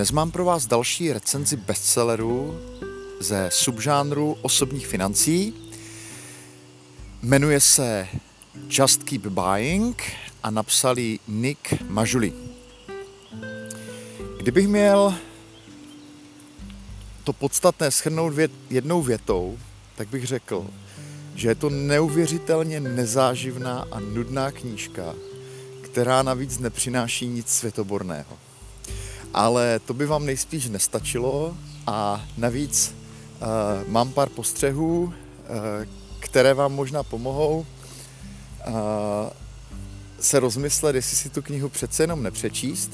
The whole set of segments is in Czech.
Dnes mám pro vás další recenzi bestsellerů ze subžánru osobních financí. Jmenuje se Just Keep Buying a napsal ji Nick Majuli. Kdybych měl to podstatné schrnout vět, jednou větou, tak bych řekl, že je to neuvěřitelně nezáživná a nudná knížka, která navíc nepřináší nic světoborného. Ale to by vám nejspíš nestačilo a navíc uh, mám pár postřehů, uh, které vám možná pomohou uh, se rozmyslet, jestli si tu knihu přece jenom nepřečíst,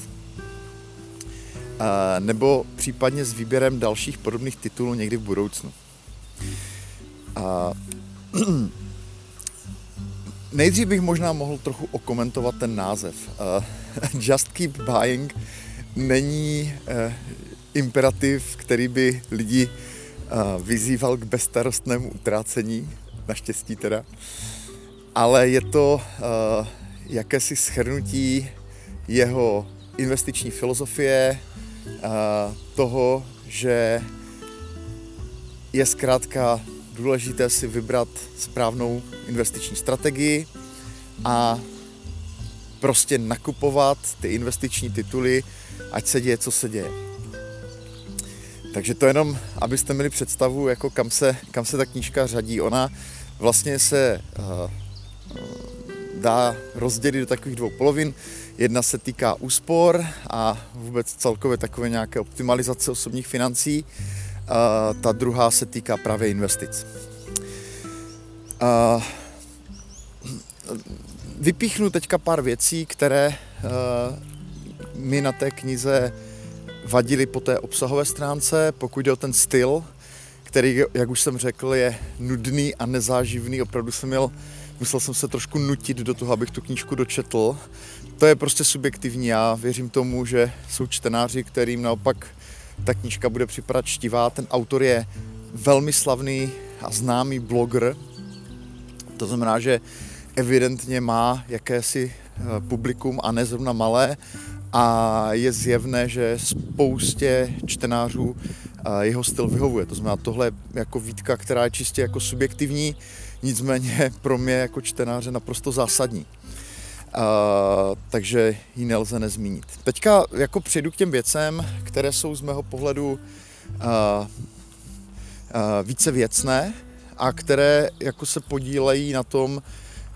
nebo případně s výběrem dalších podobných titulů někdy v budoucnu. Uh, Nejdřív bych možná mohl trochu okomentovat ten název. Just Keep Buying není uh, imperativ, který by lidi uh, vyzýval k bezstarostnému utrácení, naštěstí teda, ale je to uh, jakési schrnutí jeho investiční filozofie, uh, toho, že je zkrátka důležité si vybrat správnou investiční strategii a prostě nakupovat ty investiční tituly, ať se děje, co se děje. Takže to jenom, abyste měli představu, jako kam se, kam se ta knížka řadí. Ona vlastně se uh, dá rozdělit do takových dvou polovin. Jedna se týká úspor a vůbec celkově takové nějaké optimalizace osobních financí a ta druhá se týká právě investic. A vypíchnu teďka pár věcí, které mi na té knize vadily po té obsahové stránce, pokud jde o ten styl, který, jak už jsem řekl, je nudný a nezáživný. Opravdu jsem měl, musel jsem se trošku nutit do toho, abych tu knížku dočetl. To je prostě subjektivní. Já věřím tomu, že jsou čtenáři, kterým naopak ta knížka bude připadat čtivá. Ten autor je velmi slavný a známý bloger, to znamená, že evidentně má jakési eh, publikum a ne zrovna malé a je zjevné, že spoustě čtenářů eh, jeho styl vyhovuje. To znamená, tohle je jako výtka, která je čistě jako subjektivní, nicméně pro mě jako čtenáře naprosto zásadní. Uh, takže ji nelze nezmínit. Teďka jako přejdu k těm věcem, které jsou z mého pohledu uh, uh, více věcné a které jako se podílejí na tom,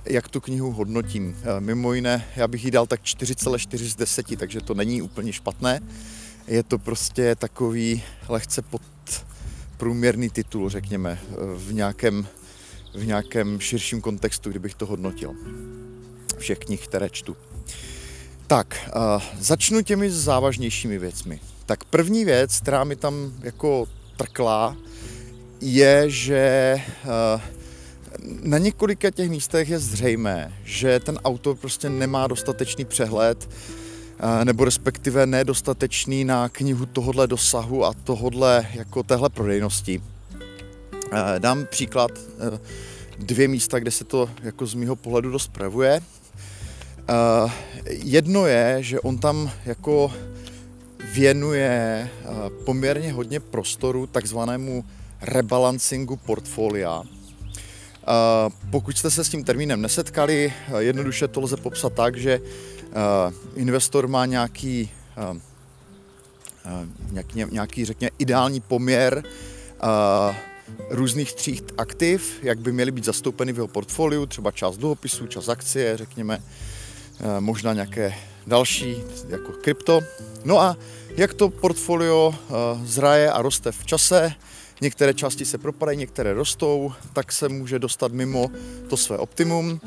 jak tu knihu hodnotím. Uh, mimo jiné, já bych jí dal tak 4,4 z 10, takže to není úplně špatné. Je to prostě takový lehce pod průměrný titul, řekněme, v nějakém, v nějakém širším kontextu, kdybych to hodnotil všech knih, které čtu. Tak, uh, začnu těmi závažnějšími věcmi. Tak první věc, která mi tam jako trklá, je, že na několika těch místech je zřejmé, že ten autor prostě nemá dostatečný přehled, uh, nebo respektive nedostatečný na knihu tohodle dosahu a tohodle jako téhle prodejnosti. Uh, dám příklad dvě místa, kde se to jako z mýho pohledu dost projevuje. Uh, jedno je, že on tam jako věnuje poměrně hodně prostoru takzvanému rebalancingu portfolia. Pokud jste se s tím termínem nesetkali, uh, jednoduše to lze popsat tak, že uh, investor má nějaký, uh, nějaký, řekněme, ideální poměr různých tříd aktiv, jak by měly být zastoupeny v jeho portfoliu, třeba část dluhopisů, část akcie, řekněme, Eh, možná nějaké další, jako krypto. No a jak to portfolio eh, zraje a roste v čase, některé části se propadají, některé rostou, tak se může dostat mimo to své optimum.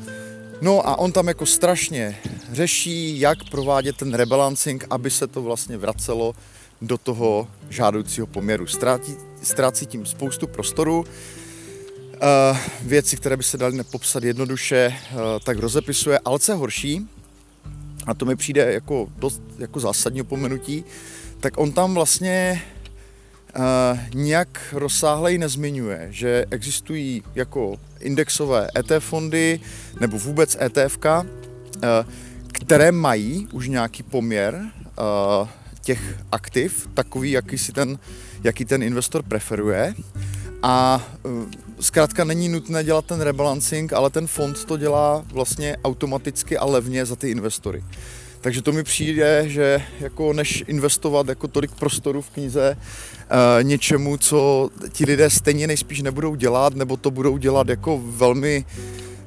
No a on tam jako strašně řeší, jak provádět ten rebalancing, aby se to vlastně vracelo do toho žádoucího poměru. Ztrácí, ztrácí tím spoustu prostoru. Uh, věci, které by se daly nepopsat jednoduše, uh, tak rozepisuje, ale co je horší, a to mi přijde jako dost jako zásadní opomenutí, tak on tam vlastně uh, nějak rozsáhlej nezmiňuje, že existují jako indexové ETF fondy nebo vůbec ETF, uh, které mají už nějaký poměr uh, těch aktiv, takový, jaký, si ten, jaký ten investor preferuje. A eh, zkrátka není nutné dělat ten rebalancing, ale ten fond to dělá vlastně automaticky a levně za ty investory. Takže to mi přijde, že jako než investovat jako tolik prostoru v knize e, něčemu, co ti lidé stejně nejspíš nebudou dělat, nebo to budou dělat jako velmi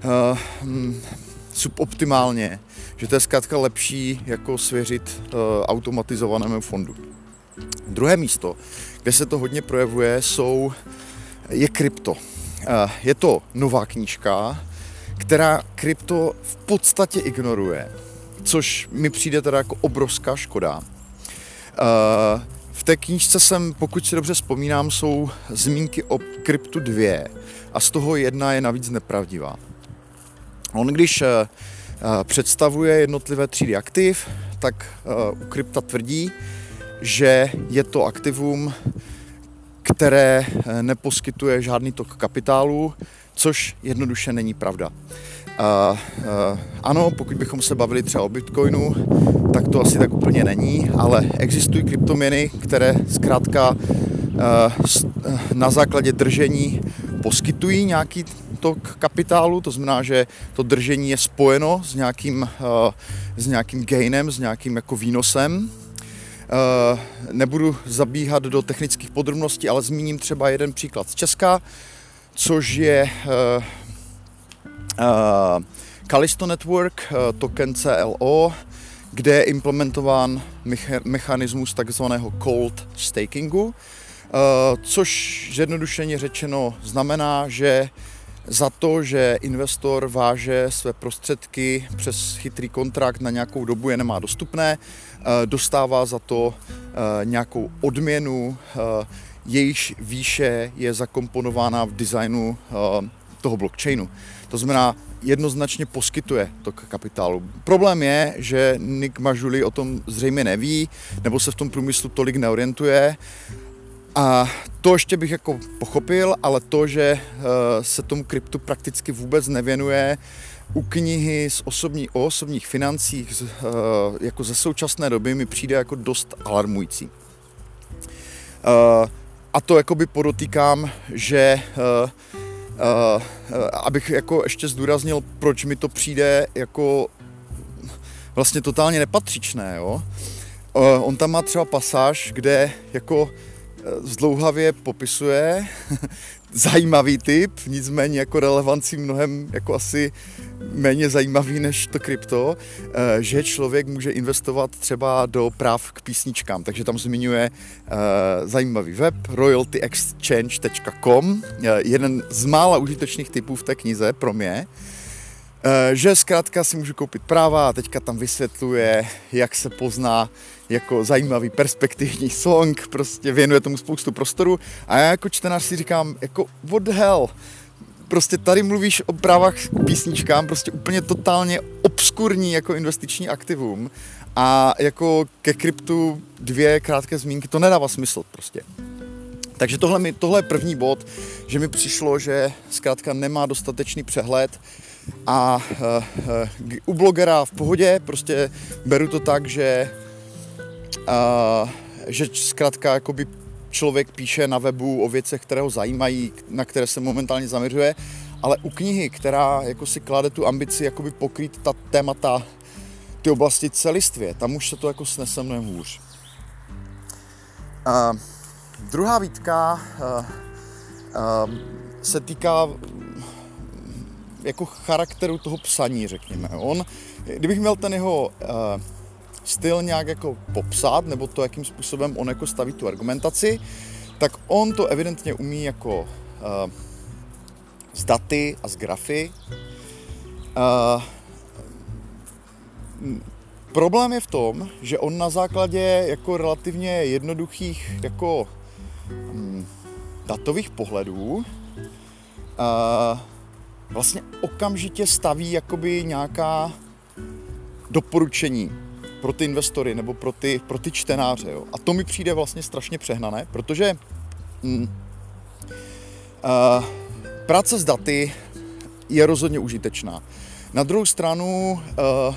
e, suboptimálně, že to je zkrátka lepší jako svěřit e, automatizovanému fondu. Druhé místo, kde se to hodně projevuje, jsou, je krypto. E, je to nová knížka, která krypto v podstatě ignoruje což mi přijde teda jako obrovská škoda. Uh, v té knížce jsem, pokud si dobře vzpomínám, jsou zmínky o kryptu dvě a z toho jedna je navíc nepravdivá. On když uh, představuje jednotlivé třídy aktiv, tak u krypta tvrdí, že je to aktivum, které neposkytuje žádný tok kapitálu, což jednoduše není pravda. Uh, ano, pokud bychom se bavili třeba o Bitcoinu, tak to asi tak úplně není, ale existují kryptoměny, které zkrátka uh, na základě držení poskytují nějaký tok kapitálu, to znamená, že to držení je spojeno s nějakým, uh, s nějakým gainem, s nějakým jako výnosem. Uh, nebudu zabíhat do technických podrobností, ale zmíním třeba jeden příklad z Česka, což je uh, uh, Callisto Network, uh, token CLO, kde je implementován mechanismus takzvaného cold stakingu, uh, což zjednodušeně řečeno znamená, že za to, že investor váže své prostředky přes chytrý kontrakt na nějakou dobu je nemá dostupné, dostává za to nějakou odměnu, jejíž výše je zakomponována v designu toho blockchainu. To znamená, jednoznačně poskytuje to kapitálu. Problém je, že Nick Majuli o tom zřejmě neví, nebo se v tom průmyslu tolik neorientuje. A to ještě bych jako pochopil, ale to, že eh, se tomu kryptu prakticky vůbec nevěnuje, u knihy z osobní, o osobních financích eh, jako ze současné doby mi přijde jako dost alarmující. Eh, a to jakoby podotýkám, že Uh, abych jako ještě zdůraznil, proč mi to přijde jako vlastně totálně nepatřičné, jo. Uh, on tam má třeba pasáž, kde jako zdlouhavě popisuje zajímavý typ, nicméně jako relevancí mnohem jako asi méně zajímavý než to krypto, eh, že člověk může investovat třeba do práv k písničkám, takže tam zmiňuje eh, zajímavý web royaltyexchange.com, eh, jeden z mála užitečných typů v té knize pro mě, že zkrátka si můžu koupit práva a teďka tam vysvětluje, jak se pozná jako zajímavý perspektivní song, prostě věnuje tomu spoustu prostoru. A já jako čtenář si říkám, jako what the hell, prostě tady mluvíš o právách k písničkám, prostě úplně totálně obskurní jako investiční aktivum. A jako ke kryptu dvě krátké zmínky, to nedává smysl prostě. Takže tohle, mi, tohle je první bod, že mi přišlo, že zkrátka nemá dostatečný přehled a uh, u blogera v pohodě, prostě beru to tak, že Uh, že zkrátka jakoby člověk píše na webu o věcech, které ho zajímají, na které se momentálně zaměřuje, ale u knihy, která jako si klade tu ambici jakoby pokrýt ta témata, ty oblasti celistvě, tam už se to jako snese mnohem hůř. Uh, druhá výtka uh, uh, se týká jako charakteru toho psaní, řekněme. On, kdybych měl ten jeho uh, styl nějak jako popsat, nebo to, jakým způsobem on jako staví tu argumentaci, tak on to evidentně umí jako uh, z daty a z grafy. Uh, problém je v tom, že on na základě jako relativně jednoduchých jako um, datových pohledů uh, vlastně okamžitě staví jakoby nějaká doporučení pro ty investory nebo pro ty, pro ty čtenáře. Jo. A to mi přijde vlastně strašně přehnané, protože mm, uh, práce s daty je rozhodně užitečná. Na druhou stranu uh,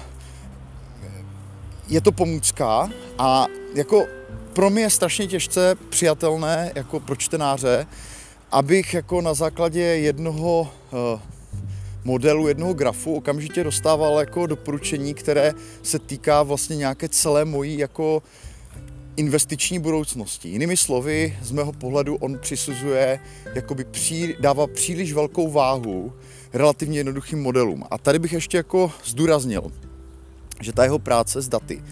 je to pomůcka a jako pro mě je strašně těžce přijatelné jako pro čtenáře, abych jako na základě jednoho uh, modelu, jednoho grafu okamžitě dostával jako doporučení, které se týká vlastně nějaké celé mojí jako investiční budoucnosti. Jinými slovy, z mého pohledu on přisuzuje, jakoby pří, dává příliš velkou váhu relativně jednoduchým modelům. A tady bych ještě jako zdůraznil, že ta jeho práce s daty uh,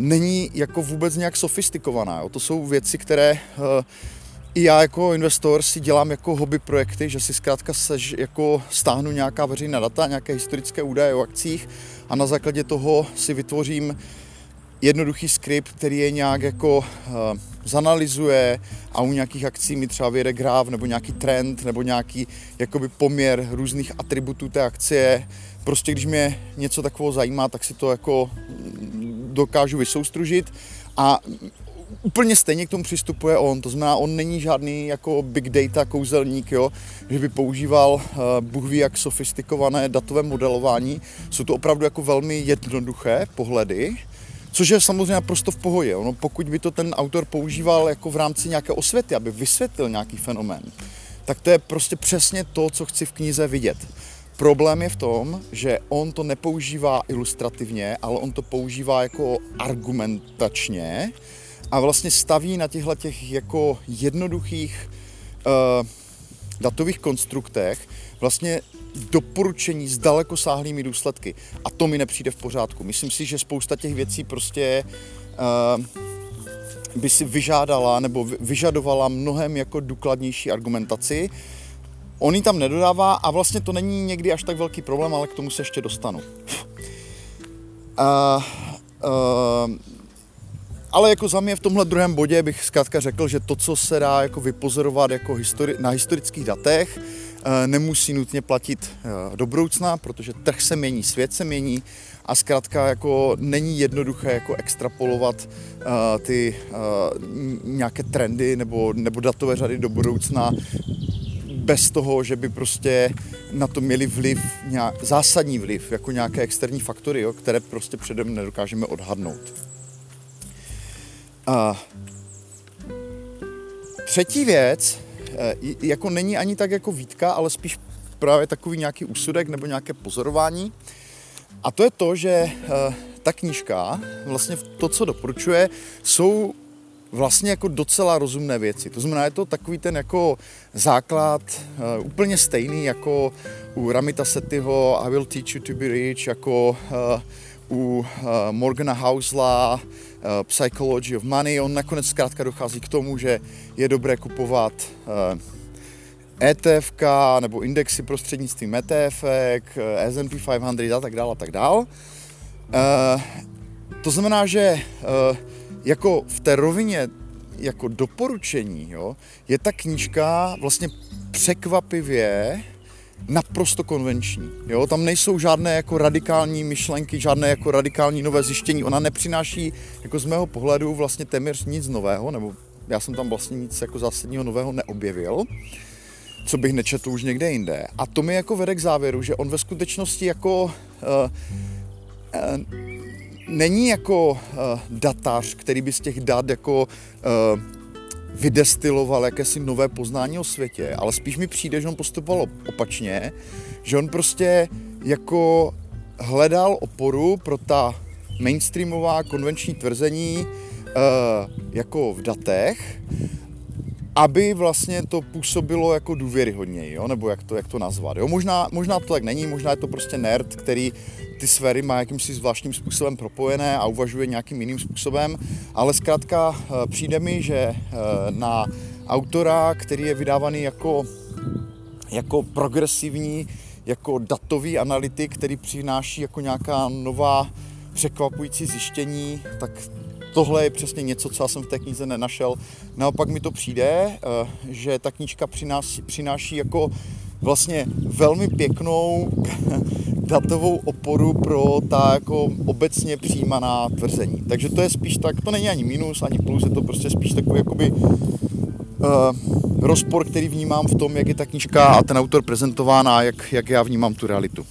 není jako vůbec nějak sofistikovaná. Jo. To jsou věci, které uh, i já jako investor si dělám jako hobby projekty, že si zkrátka sež, jako stáhnu nějaká veřejná data, nějaké historické údaje o akcích a na základě toho si vytvořím jednoduchý skript, který je nějak jako uh, zanalizuje a u nějakých akcí mi třeba vyjede graf nebo nějaký trend nebo nějaký jakoby poměr různých atributů té akcie. Prostě když mě něco takového zajímá, tak si to jako dokážu vysoustružit a úplně stejně k tomu přistupuje on. To znamená, on není žádný jako big data kouzelník, jo, že by používal uh, Bůh ví jak sofistikované datové modelování. Jsou to opravdu jako velmi jednoduché pohledy, Což je samozřejmě naprosto v pohodě. Ono, pokud by to ten autor používal jako v rámci nějaké osvěty, aby vysvětlil nějaký fenomén, tak to je prostě přesně to, co chci v knize vidět. Problém je v tom, že on to nepoužívá ilustrativně, ale on to používá jako argumentačně a vlastně staví na těchto těch jako jednoduchých uh, datových konstruktech vlastně doporučení s dalekosáhlými důsledky. A to mi nepřijde v pořádku. Myslím si, že spousta těch věcí prostě uh, by si vyžádala nebo vyžadovala mnohem jako důkladnější argumentaci. On ji tam nedodává a vlastně to není někdy až tak velký problém, ale k tomu se ještě dostanu. Uh, uh, ale jako za mě v tomhle druhém bodě bych zkrátka řekl, že to, co se dá jako vypozorovat jako histori- na historických datech, eh, nemusí nutně platit eh, do budoucna, protože trh se mění, svět se mění a zkrátka jako není jednoduché jako extrapolovat uh, ty nějaké trendy nebo, nebo datové řady do budoucna bez toho, že by prostě na to měli vliv, nějak, zásadní vliv, jako nějaké externí faktory, jo, které prostě předem nedokážeme odhadnout. A třetí věc, eh, jako není ani tak jako výtka, ale spíš právě takový nějaký úsudek nebo nějaké pozorování. A to je to, že eh, ta knížka, vlastně to, co doporučuje, jsou vlastně jako docela rozumné věci. To znamená, je to takový ten jako základ uh, úplně stejný jako u Ramita Setyho I will teach you to be rich, jako uh, u uh, Morgana Housela uh, Psychology of Money. On nakonec zkrátka dochází k tomu, že je dobré kupovat ETF nebo indexy prostřednictvím ETF, S&P 500 a tak dále a tak dále. Uh, to znamená, že jako v té rovině jako doporučení jo, je ta knížka vlastně překvapivě naprosto konvenční. Jo? Tam nejsou žádné jako radikální myšlenky, žádné jako radikální nové zjištění. Ona nepřináší jako z mého pohledu vlastně téměř nic nového, nebo já jsem tam vlastně nic jako zásadního nového neobjevil, co bych nečetl už někde jinde. A to mi jako vede k závěru, že on ve skutečnosti jako uh, uh, není jako uh, datář, který by z těch dat jako uh, vydestiloval jakési nové poznání o světě, ale spíš mi přijde, že on postupoval opačně, že on prostě jako hledal oporu pro ta mainstreamová konvenční tvrzení uh, jako v datech, aby vlastně to působilo jako důvěryhodněji, jo? nebo jak to, jak to nazvat. Jo? Možná, možná to tak není, možná je to prostě nerd, který ty sféry má jakýmsi zvláštním způsobem propojené a uvažuje nějakým jiným způsobem, ale zkrátka eh, přijde mi, že eh, na autora, který je vydávaný jako, jako progresivní, jako datový analytik, který přináší jako nějaká nová překvapující zjištění, tak tohle je přesně něco, co já jsem v té knize nenašel. Naopak mi to přijde, eh, že ta knížka přináší, přináší jako vlastně velmi pěknou datovou oporu pro ta jako obecně přijímaná tvrzení. Takže to je spíš tak, to není ani minus, ani plus, je to prostě spíš takový jakoby uh, rozpor, který vnímám v tom, jak je ta knížka a ten autor prezentována, jak, jak já vnímám tu realitu.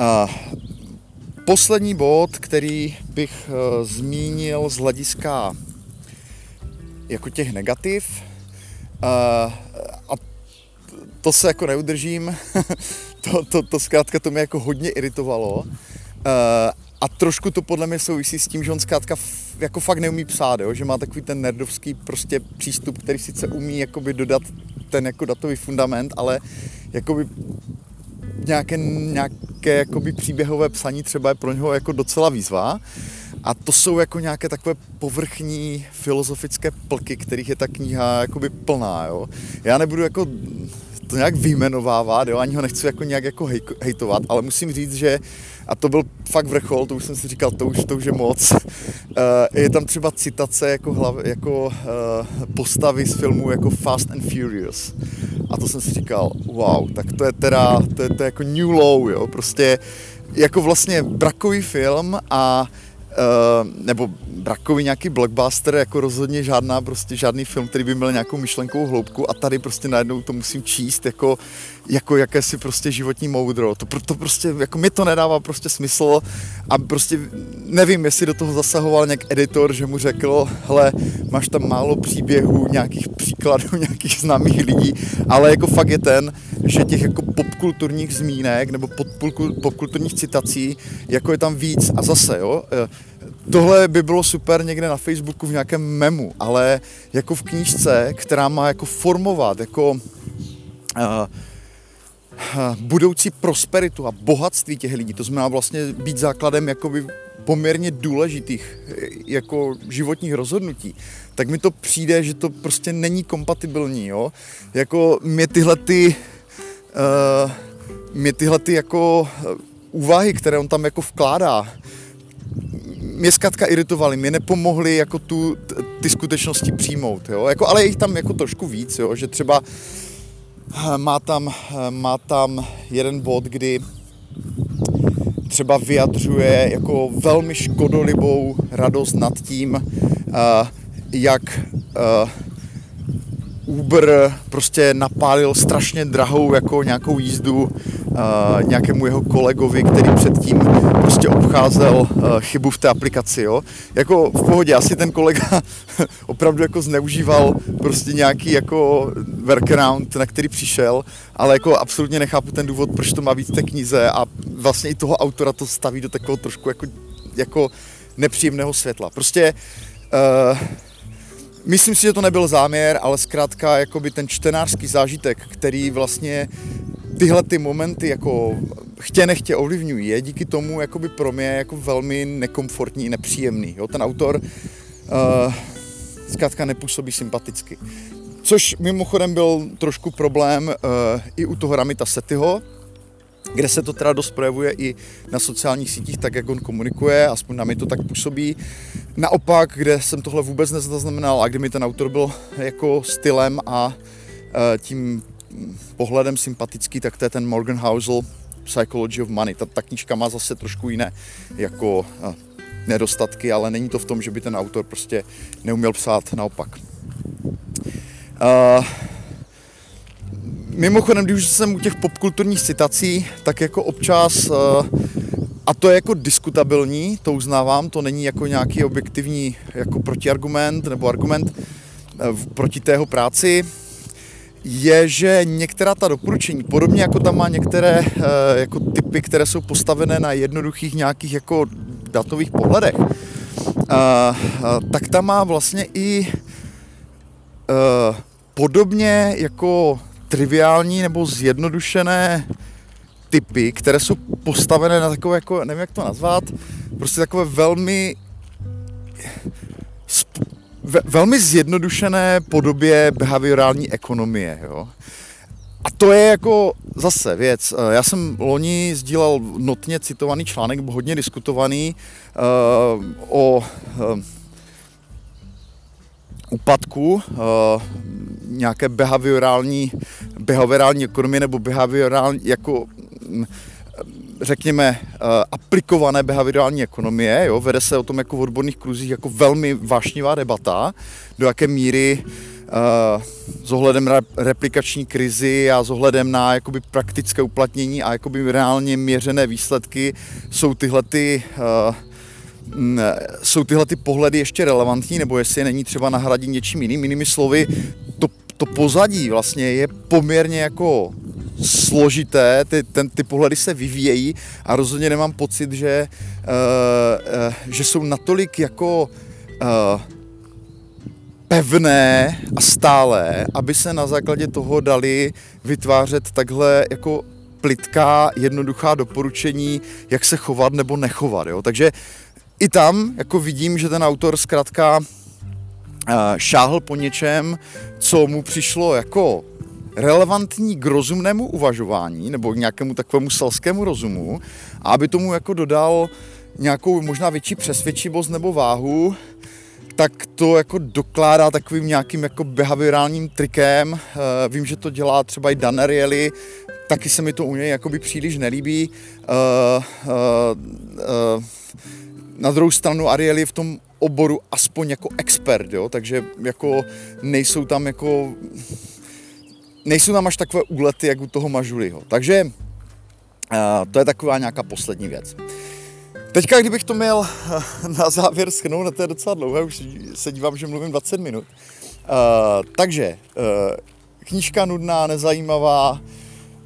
Uh, poslední bod, který bych uh, zmínil z hlediska jako těch negativ, uh, a to se jako neudržím, to, to, to zkrátka to mě jako hodně iritovalo. Uh, a trošku to podle mě souvisí s tím, že on zkrátka jako fakt neumí psát, jo? že má takový ten nerdovský prostě přístup, který sice umí jakoby dodat ten jako datový fundament, ale jakoby nějaké, nějaké jakoby příběhové psaní třeba je pro něho jako docela výzva. A to jsou jako nějaké takové povrchní filozofické plky, kterých je ta kniha jakoby plná. Jo? Já nebudu jako to nějak vyjmenovávat, jo? ani ho nechci jako nějak jako hej, hejtovat, ale musím říct, že a to byl fakt vrchol, to už jsem si říkal, to už, to už je moc. Uh, je tam třeba citace jako, hlav, jako uh, postavy z filmu jako Fast and Furious. A to jsem si říkal, wow, tak to je teda, to je, to je jako new low, jo, prostě jako vlastně brakový film a Uh, nebo brakový nějaký blockbuster, jako rozhodně žádná, prostě žádný film, který by měl nějakou myšlenkovou hloubku a tady prostě najednou to musím číst jako, jako jakési prostě životní moudro. To, to prostě, jako mi to nedává prostě smysl a prostě nevím, jestli do toho zasahoval nějak editor, že mu řekl, hele, máš tam málo příběhů, nějakých příkladů, nějakých známých lidí, ale jako fakt je ten, že těch jako popkulturních zmínek nebo popkulturních citací, jako je tam víc a zase, jo, eh, tohle by bylo super někde na Facebooku v nějakém memu, ale jako v knížce, která má jako formovat, jako uh, budoucí prosperitu a bohatství těch lidí, to znamená vlastně být základem jakoby poměrně důležitých jako životních rozhodnutí, tak mi to přijde, že to prostě není kompatibilní, jo. Jako mě tyhle ty, uh, mě tyhle ty jako úvahy, které on tam jako vkládá, mě zkrátka iritovali, mě nepomohli jako tu, ty skutečnosti přijmout, jo? Jako, ale je jich tam jako trošku víc, jo? že třeba eh, má tam, eh, má tam jeden bod, kdy třeba vyjadřuje jako velmi škodolibou radost nad tím, uh, jak Uber prostě napálil strašně drahou jako nějakou jízdu uh, nějakému jeho kolegovi, který předtím prostě obcházel uh, chybu v té aplikaci, jo. Jako v pohodě, asi ten kolega opravdu jako zneužíval prostě nějaký jako workaround, na který přišel, ale jako absolutně nechápu ten důvod, proč to má víc té knize a vlastně i toho autora to staví do takového trošku jako, jako nepříjemného světla. Prostě uh, Myslím si, že to nebyl záměr, ale zkrátka jakoby ten čtenářský zážitek, který vlastně tyhle ty momenty jako chtě nechtě ovlivňují, je díky tomu jakoby pro mě jako velmi nekomfortní, nepříjemný. Jo? Ten autor uh, zkrátka nepůsobí sympaticky. Což mimochodem byl trošku problém uh, i u toho Ramita Setyho, kde se to teda dost projevuje i na sociálních sítích, tak jak on komunikuje, aspoň na mě to tak působí. Naopak, kde jsem tohle vůbec nezaznamenal a kde mi ten autor byl jako stylem a e, tím pohledem sympatický, tak to je ten Morgan Housel Psychology of Money. Ta, ta knížka má zase trošku jiné jako e, nedostatky, ale není to v tom, že by ten autor prostě neuměl psát, naopak. Uh, Mimochodem, když jsem u těch popkulturních citací, tak jako občas, eh, a to je jako diskutabilní, to uznávám, to není jako nějaký objektivní jako protiargument nebo argument eh, proti tého práci, je, že některá ta doporučení, podobně jako tam má některé eh, jako typy, které jsou postavené na jednoduchých nějakých jako datových pohledech, tak tam má vlastně i podobně jako triviální nebo zjednodušené typy, které jsou postavené na takové, jako, nevím jak to nazvat, prostě takové velmi ve, velmi zjednodušené podobě behaviorální ekonomie. Jo? A to je jako zase věc. Eh, já jsem loni sdílel notně citovaný článek, hodně diskutovaný uh, o uh, úpadku uh, nějaké behaviorální, behaviorální ekonomie nebo behaviorální jako mm, řekněme, uh, aplikované behaviorální ekonomie. Jo? Vede se o tom jako v odborných kruzích jako velmi vášnivá debata, do jaké míry s ohledem na replikační krizi a s ohledem na jakoby praktické uplatnění a jakoby reálně měřené výsledky jsou tyhle ty jsou tyhle ty pohledy ještě relevantní, nebo jestli je není třeba nahradit něčím jiným. Jinými slovy, to, to pozadí vlastně je poměrně jako složité, ty, ten, ty pohledy se vyvíjejí a rozhodně nemám pocit, že, uh, uh, že jsou natolik jako uh, pevné a stále, aby se na základě toho dali vytvářet takhle jako plitká, jednoduchá doporučení, jak se chovat nebo nechovat. Jo? Takže i tam jako vidím, že ten autor zkrátka šáhl po něčem, co mu přišlo jako relevantní k rozumnému uvažování nebo k nějakému takovému selskému rozumu a aby tomu jako dodal nějakou možná větší přesvědčivost nebo váhu, tak to jako dokládá takovým nějakým jako behaviorálním trikem. Eh, vím, že to dělá třeba i Dan Ariely, taky se mi to u něj jakoby příliš nelíbí. Uh, uh, uh, na druhou stranu Ariel je v tom oboru aspoň jako expert, jo? takže jako nejsou tam jako nejsou tam až takové úlety, jak u toho Mažuliho. Takže uh, to je taková nějaká poslední věc. Teďka, kdybych to měl na závěr schrnout, na to je docela dlouhé, už se dívám, že mluvím 20 minut. Uh, takže, knížka nudná, nezajímavá,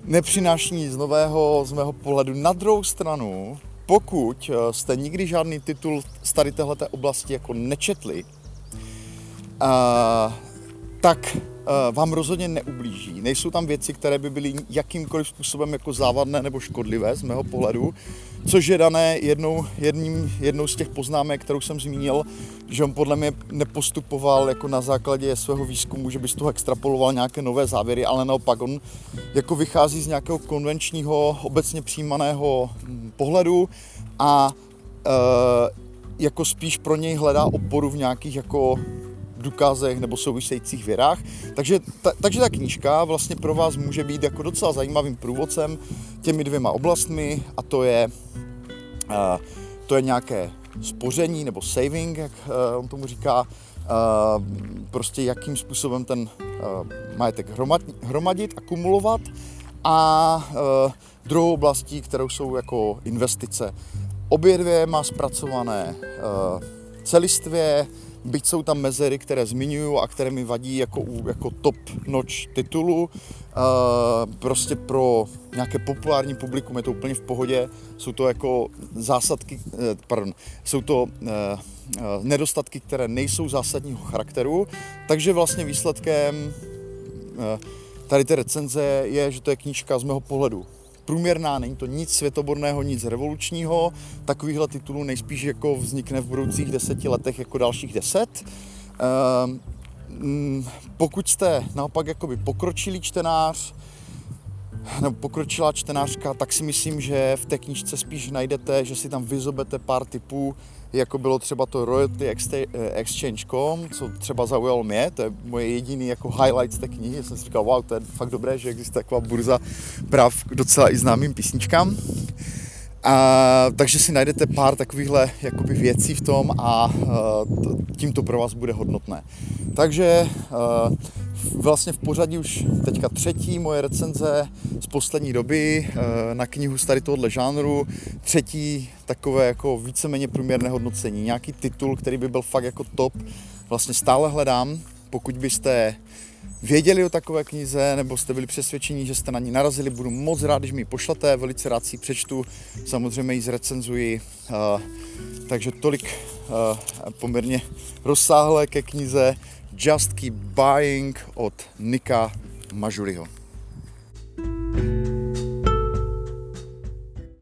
nepřináší nic nového z mého pohledu. Na druhou stranu, pokud eh, jste nikdy žádný titul z tady téhleté oblasti jako nečetli, uh, tak uh, vám rozhodně neublíží. Nejsou tam věci, které by byly jakýmkoliv způsobem jako závadné nebo škodlivé z mého pohledu, což je dané jednou, jedním, jednou z těch poznámek, kterou jsem zmínil, že on podle mě nepostupoval jako na základě svého výzkumu, že by z toho extrapoloval nějaké nové závěry, ale naopak on jako vychází z nějakého konvenčního, obecně přijímaného pohledu a e, jako spíš pro něj hledá oporu v nějakých jako důkazech nebo souvisejících věrách. Takže ta, takže ta knížka vlastně pro vás může být jako docela zajímavým průvodcem těmi dvěma oblastmi a to je, uh, to je nějaké spoření nebo saving, jak uh, on tomu říká, prostě jakým způsobem ten majetek hromadit, akumulovat a druhou oblastí, kterou jsou jako investice. Obě dvě má zpracované uh, celistvě, byť jsou tam mezery, které zmiňuju a které mi vadí jako, jako top notch titulu, uh, prostě pro nějaké populární publikum je to úplně v pohodě, jsou to jako zásadky, uh, pardon, jsou to uh, nedostatky, které nejsou zásadního charakteru, takže vlastně výsledkem tady té recenze je, že to je knížka z mého pohledu průměrná, není to nic světoborného, nic revolučního. Takovýchhle titulů nejspíš jako vznikne v budoucích deseti letech jako dalších deset. Ehm, mm, pokud jste naopak jakoby pokročilý čtenář, nebo pokročilá čtenářka, tak si myslím, že v té knížce spíš najdete, že si tam vyzobete pár typů, jako bylo třeba to Royalty Exchange.com, co třeba zaujalo mě, to je moje jediný jako highlight z té knihy, jsem si říkal, wow, to je fakt dobré, že existuje taková burza práv docela i známým písničkám. A, takže si najdete pár takovýchhle jakoby věcí v tom a uh, tím to pro vás bude hodnotné. Takže uh, vlastně v pořadí už teďka třetí moje recenze z poslední doby uh, na knihu z tady tohohle žánru. Třetí takové jako víceméně průměrné hodnocení. Nějaký titul, který by byl fakt jako top, vlastně stále hledám. Pokud byste věděli o takové knize, nebo jste byli přesvědčeni, že jste na ní narazili, budu moc rád, když mi ji pošlete, velice rád si ji přečtu, samozřejmě ji zrecenzuji. Uh, takže tolik uh, poměrně rozsáhlé ke knize Just Keep Buying od Nika Mažuliho.